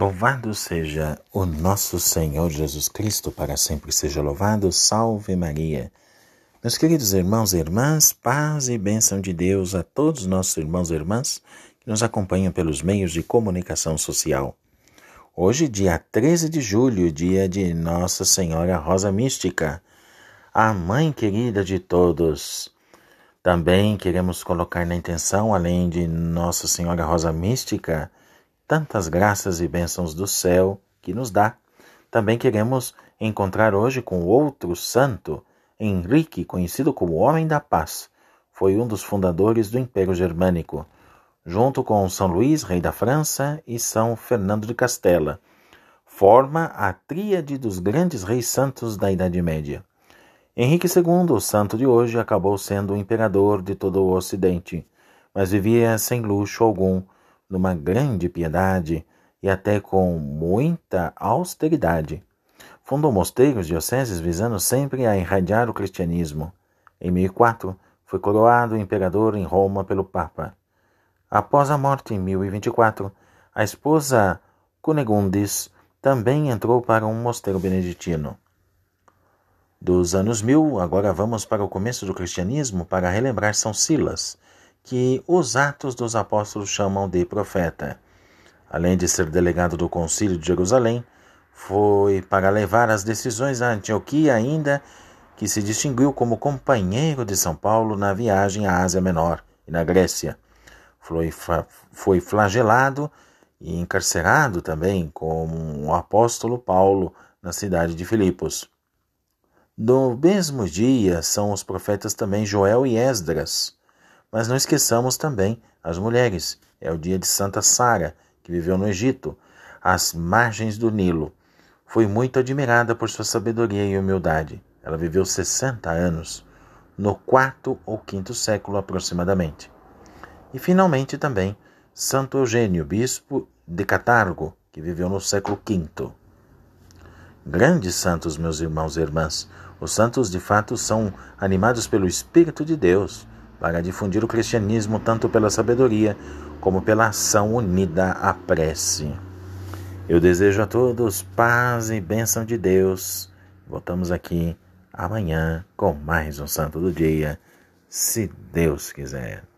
Louvado seja o nosso Senhor Jesus Cristo, para sempre seja louvado. Salve Maria. Meus queridos irmãos e irmãs, paz e bênção de Deus a todos nossos irmãos e irmãs que nos acompanham pelos meios de comunicação social. Hoje, dia 13 de julho, dia de Nossa Senhora Rosa Mística, a mãe querida de todos. Também queremos colocar na intenção, além de Nossa Senhora Rosa Mística, tantas graças e bênçãos do céu que nos dá. Também queremos encontrar hoje com outro santo, Henrique, conhecido como Homem da Paz. Foi um dos fundadores do Império Germânico, junto com São Luís, rei da França, e São Fernando de Castela. Forma a tríade dos grandes reis santos da Idade Média. Henrique II, o santo de hoje, acabou sendo o imperador de todo o Ocidente, mas vivia sem luxo algum numa grande piedade e até com muita austeridade. Fundou mosteiros dioceses visando sempre a irradiar o cristianismo. Em 1004, foi coroado imperador em Roma pelo Papa. Após a morte em 1024, a esposa Cunegundis também entrou para um mosteiro beneditino. Dos anos mil, agora vamos para o começo do cristianismo para relembrar São Silas, que os Atos dos Apóstolos chamam de profeta. Além de ser delegado do Concílio de Jerusalém, foi para levar as decisões a Antioquia ainda que se distinguiu como companheiro de São Paulo na viagem à Ásia Menor e na Grécia. Foi, foi flagelado e encarcerado também como o apóstolo Paulo na cidade de Filipos. No mesmo dia são os profetas também Joel e Esdras. Mas não esqueçamos também as mulheres. É o dia de Santa Sara, que viveu no Egito, às margens do Nilo. Foi muito admirada por sua sabedoria e humildade. Ela viveu 60 anos, no quarto ou quinto século aproximadamente. E finalmente também Santo Eugênio, bispo de Catargo, que viveu no século V. Grandes santos, meus irmãos e irmãs. Os santos de fato são animados pelo Espírito de Deus para difundir o cristianismo tanto pela sabedoria como pela ação unida à prece. Eu desejo a todos paz e bênção de Deus. Voltamos aqui amanhã com mais um Santo do Dia, se Deus quiser.